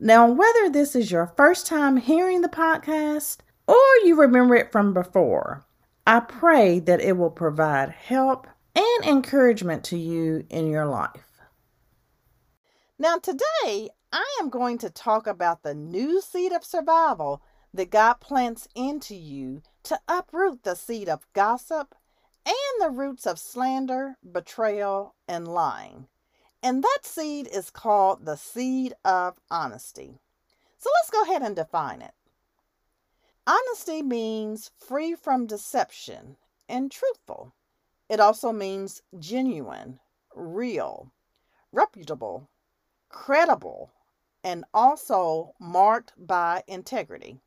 Now, whether this is your first time hearing the podcast or you remember it from before, I pray that it will provide help and encouragement to you in your life. Now, today I am going to talk about the new seed of survival that God plants into you to uproot the seed of gossip and the roots of slander, betrayal, and lying. And that seed is called the seed of honesty. So let's go ahead and define it. Honesty means free from deception and truthful. It also means genuine, real, reputable, credible, and also marked by integrity.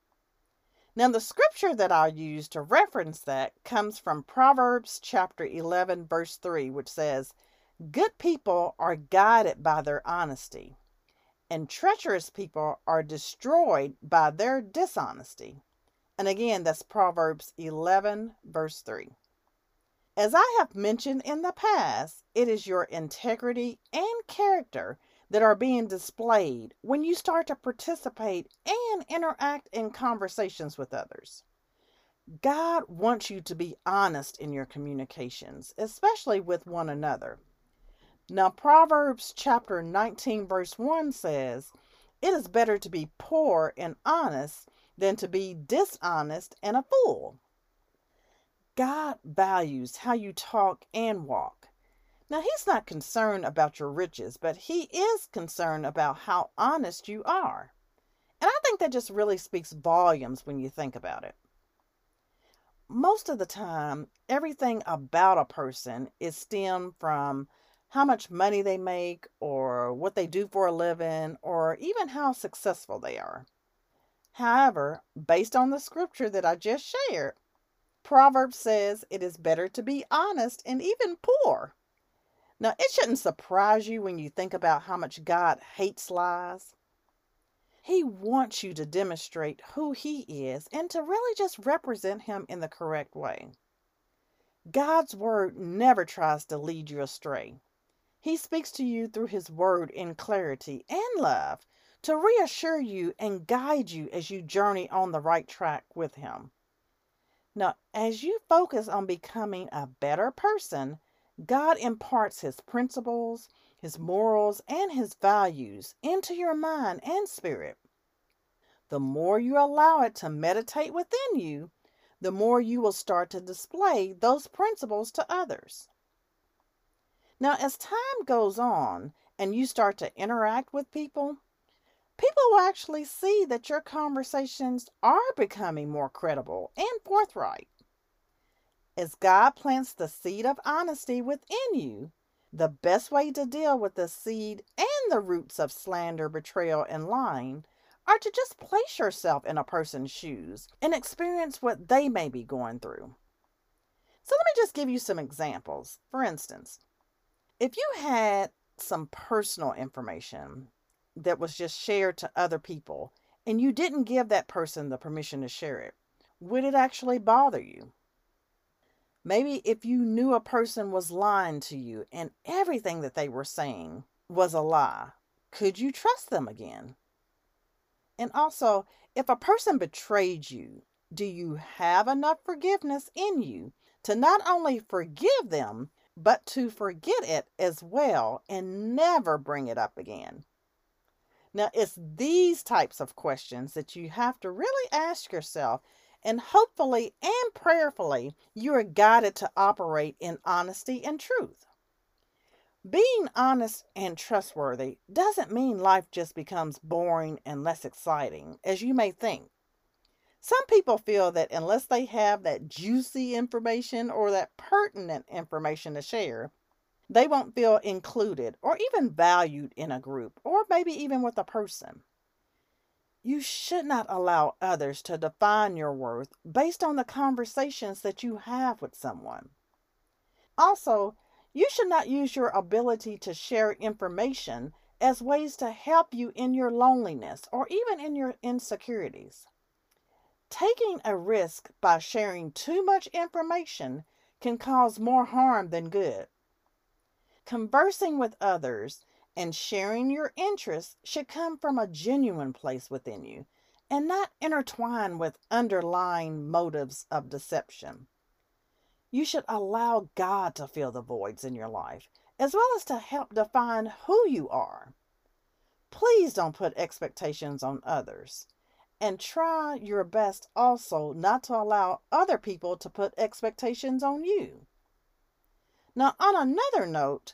Now, the scripture that I'll use to reference that comes from Proverbs chapter 11, verse 3, which says, Good people are guided by their honesty, and treacherous people are destroyed by their dishonesty. And again, that's Proverbs 11, verse 3. As I have mentioned in the past, it is your integrity and character that are being displayed when you start to participate and interact in conversations with others. God wants you to be honest in your communications, especially with one another. Now, Proverbs chapter 19, verse 1 says, It is better to be poor and honest than to be dishonest and a fool. God values how you talk and walk. Now, He's not concerned about your riches, but He is concerned about how honest you are. And I think that just really speaks volumes when you think about it. Most of the time, everything about a person is stemmed from how much money they make or what they do for a living or even how successful they are. However, based on the scripture that I just shared, Proverbs says it is better to be honest and even poor. Now, it shouldn't surprise you when you think about how much God hates lies. He wants you to demonstrate who He is and to really just represent Him in the correct way. God's word never tries to lead you astray. He speaks to you through His Word in clarity and love to reassure you and guide you as you journey on the right track with Him. Now, as you focus on becoming a better person, God imparts His principles, His morals, and His values into your mind and spirit. The more you allow it to meditate within you, the more you will start to display those principles to others. Now, as time goes on and you start to interact with people, people will actually see that your conversations are becoming more credible and forthright. As God plants the seed of honesty within you, the best way to deal with the seed and the roots of slander, betrayal, and lying are to just place yourself in a person's shoes and experience what they may be going through. So, let me just give you some examples. For instance, if you had some personal information that was just shared to other people and you didn't give that person the permission to share it, would it actually bother you? Maybe if you knew a person was lying to you and everything that they were saying was a lie, could you trust them again? And also, if a person betrayed you, do you have enough forgiveness in you to not only forgive them, but to forget it as well and never bring it up again. Now, it's these types of questions that you have to really ask yourself, and hopefully and prayerfully, you are guided to operate in honesty and truth. Being honest and trustworthy doesn't mean life just becomes boring and less exciting, as you may think. Some people feel that unless they have that juicy information or that pertinent information to share, they won't feel included or even valued in a group or maybe even with a person. You should not allow others to define your worth based on the conversations that you have with someone. Also, you should not use your ability to share information as ways to help you in your loneliness or even in your insecurities. Taking a risk by sharing too much information can cause more harm than good. Conversing with others and sharing your interests should come from a genuine place within you and not intertwine with underlying motives of deception. You should allow God to fill the voids in your life, as well as to help define who you are. Please don't put expectations on others. And try your best also not to allow other people to put expectations on you. Now, on another note,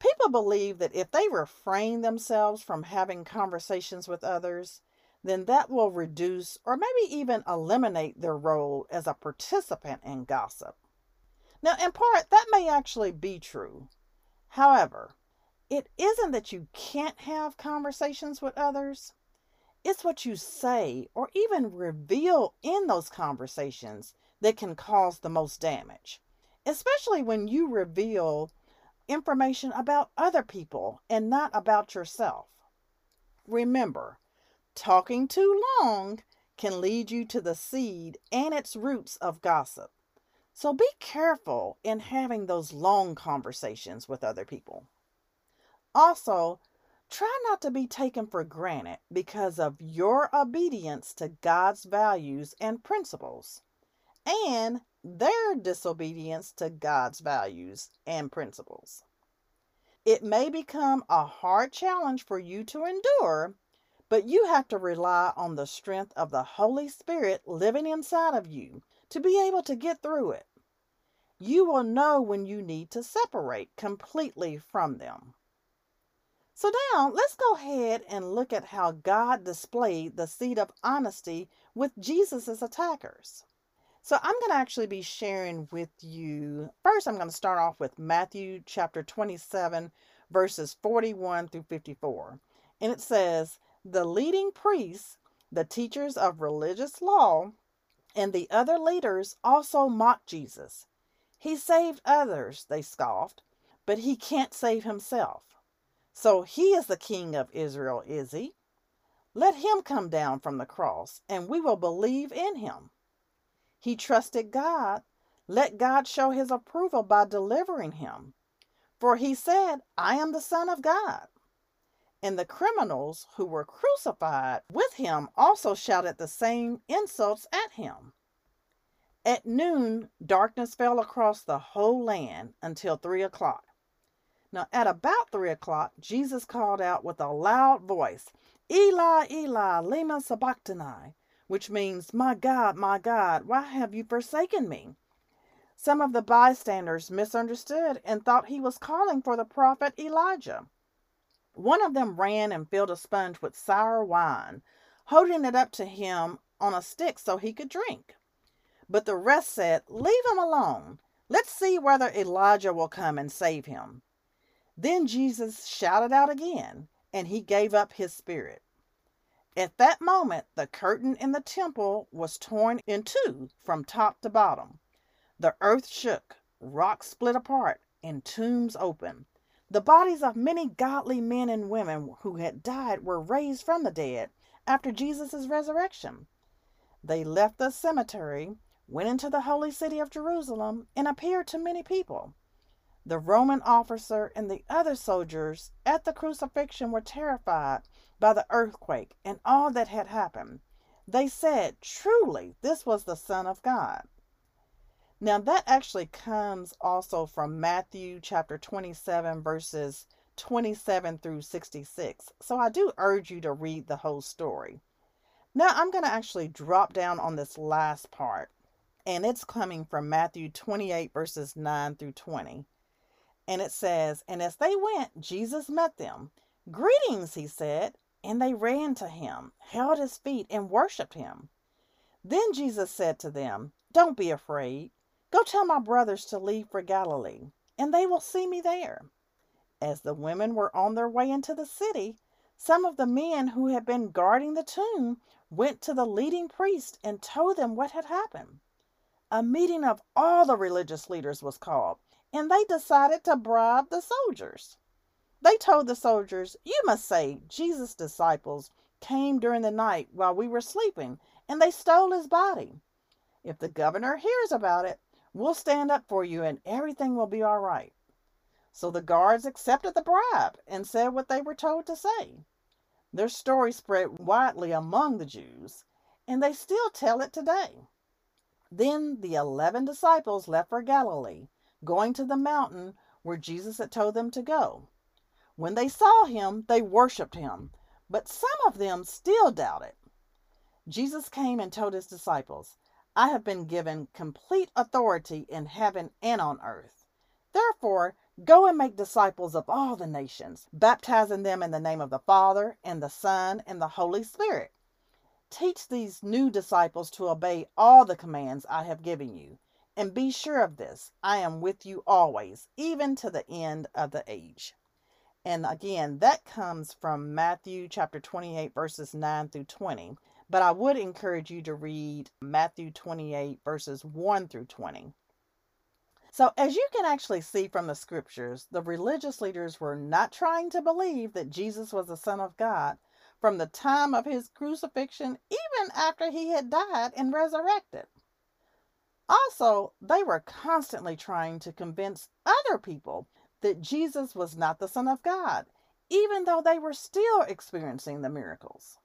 people believe that if they refrain themselves from having conversations with others, then that will reduce or maybe even eliminate their role as a participant in gossip. Now, in part, that may actually be true. However, it isn't that you can't have conversations with others, it's what you say or even reveal in those conversations that can cause the most damage, especially when you reveal information about other people and not about yourself. Remember, talking too long can lead you to the seed and its roots of gossip. So be careful in having those long conversations with other people. Also, Try not to be taken for granted because of your obedience to God's values and principles and their disobedience to God's values and principles. It may become a hard challenge for you to endure, but you have to rely on the strength of the Holy Spirit living inside of you to be able to get through it. You will know when you need to separate completely from them. So now let's go ahead and look at how God displayed the seed of honesty with Jesus' attackers. So I'm going to actually be sharing with you. First, I'm going to start off with Matthew chapter 27, verses 41 through 54. And it says, The leading priests, the teachers of religious law, and the other leaders also mocked Jesus. He saved others, they scoffed, but he can't save himself. So he is the king of Israel, is he? Let him come down from the cross, and we will believe in him. He trusted God. Let God show his approval by delivering him. For he said, I am the Son of God. And the criminals who were crucified with him also shouted the same insults at him. At noon, darkness fell across the whole land until three o'clock. Now, at about three o'clock, Jesus called out with a loud voice, Eli, Eli, lema sabachthani, which means, My God, my God, why have you forsaken me? Some of the bystanders misunderstood and thought he was calling for the prophet Elijah. One of them ran and filled a sponge with sour wine, holding it up to him on a stick so he could drink. But the rest said, Leave him alone. Let's see whether Elijah will come and save him. Then Jesus shouted out again, and he gave up his spirit. At that moment, the curtain in the temple was torn in two from top to bottom. The earth shook, rocks split apart, and tombs opened. The bodies of many godly men and women who had died were raised from the dead after Jesus' resurrection. They left the cemetery, went into the holy city of Jerusalem, and appeared to many people. The Roman officer and the other soldiers at the crucifixion were terrified by the earthquake and all that had happened. They said, Truly, this was the Son of God. Now, that actually comes also from Matthew chapter 27, verses 27 through 66. So I do urge you to read the whole story. Now, I'm going to actually drop down on this last part, and it's coming from Matthew 28, verses 9 through 20. And it says, And as they went, Jesus met them. Greetings, he said. And they ran to him, held his feet, and worshiped him. Then Jesus said to them, Don't be afraid. Go tell my brothers to leave for Galilee, and they will see me there. As the women were on their way into the city, some of the men who had been guarding the tomb went to the leading priest and told them what had happened. A meeting of all the religious leaders was called, and they decided to bribe the soldiers. They told the soldiers, You must say, Jesus' disciples came during the night while we were sleeping, and they stole his body. If the governor hears about it, we'll stand up for you and everything will be all right. So the guards accepted the bribe and said what they were told to say. Their story spread widely among the Jews, and they still tell it today. Then the eleven disciples left for Galilee, going to the mountain where Jesus had told them to go. When they saw him, they worshiped him, but some of them still doubted. Jesus came and told his disciples, I have been given complete authority in heaven and on earth. Therefore, go and make disciples of all the nations, baptizing them in the name of the Father, and the Son, and the Holy Spirit. Teach these new disciples to obey all the commands I have given you. And be sure of this I am with you always, even to the end of the age. And again, that comes from Matthew chapter 28, verses 9 through 20. But I would encourage you to read Matthew 28, verses 1 through 20. So, as you can actually see from the scriptures, the religious leaders were not trying to believe that Jesus was the Son of God from the time of his crucifixion, even after he had died and resurrected. Also, they were constantly trying to convince other people that Jesus was not the Son of God, even though they were still experiencing the miracles.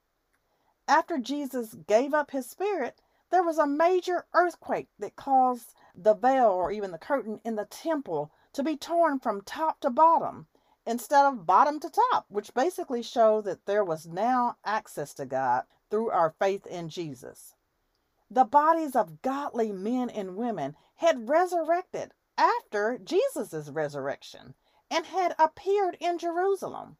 After Jesus gave up his spirit, there was a major earthquake that caused the veil or even the curtain in the temple to be torn from top to bottom instead of bottom to top, which basically showed that there was now access to God through our faith in Jesus. The bodies of godly men and women had resurrected after Jesus' resurrection and had appeared in Jerusalem.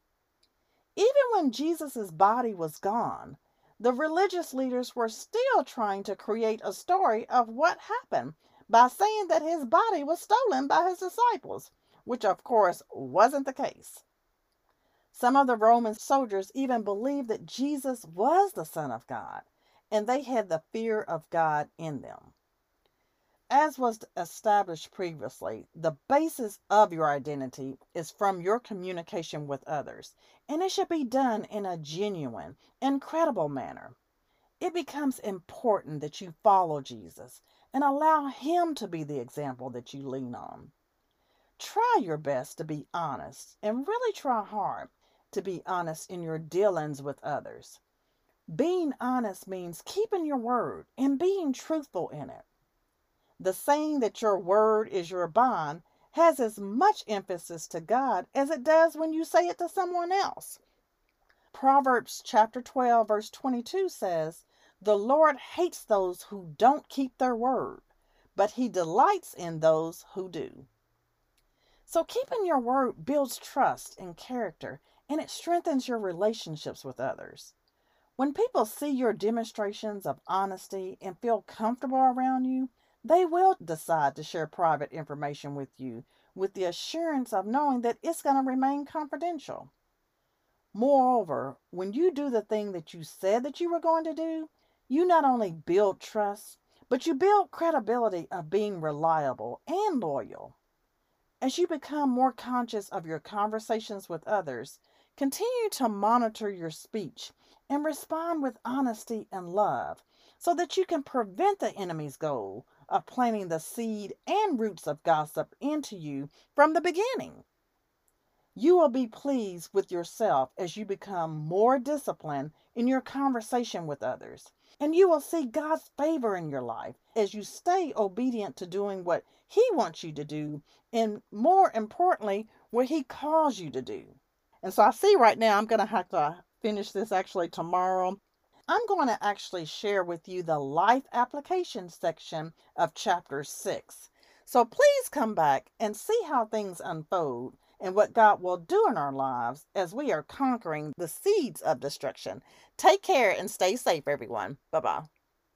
Even when Jesus' body was gone, the religious leaders were still trying to create a story of what happened by saying that his body was stolen by his disciples, which of course wasn't the case. Some of the Roman soldiers even believed that Jesus was the Son of God, and they had the fear of God in them. As was established previously, the basis of your identity is from your communication with others, and it should be done in a genuine incredible manner. It becomes important that you follow Jesus and allow Him to be the example that you lean on. Try your best to be honest and really try hard to be honest in your dealings with others. Being honest means keeping your word and being truthful in it. The saying that your word is your bond has as much emphasis to God as it does when you say it to someone else. Proverbs chapter 12, verse 22 says, The Lord hates those who don't keep their word, but he delights in those who do. So, keeping your word builds trust and character, and it strengthens your relationships with others. When people see your demonstrations of honesty and feel comfortable around you, they will decide to share private information with you with the assurance of knowing that it's going to remain confidential. Moreover, when you do the thing that you said that you were going to do, you not only build trust, but you build credibility of being reliable and loyal. As you become more conscious of your conversations with others, continue to monitor your speech and respond with honesty and love so that you can prevent the enemy's goal of planting the seed and roots of gossip into you from the beginning. You will be pleased with yourself as you become more disciplined in your conversation with others. And you will see God's favor in your life as you stay obedient to doing what He wants you to do, and more importantly, what He calls you to do. And so I see right now I'm going to have to finish this actually tomorrow I'm going to actually share with you the life application section of chapter 6. So please come back and see how things unfold and what God will do in our lives as we are conquering the seeds of destruction. Take care and stay safe, everyone. Bye bye.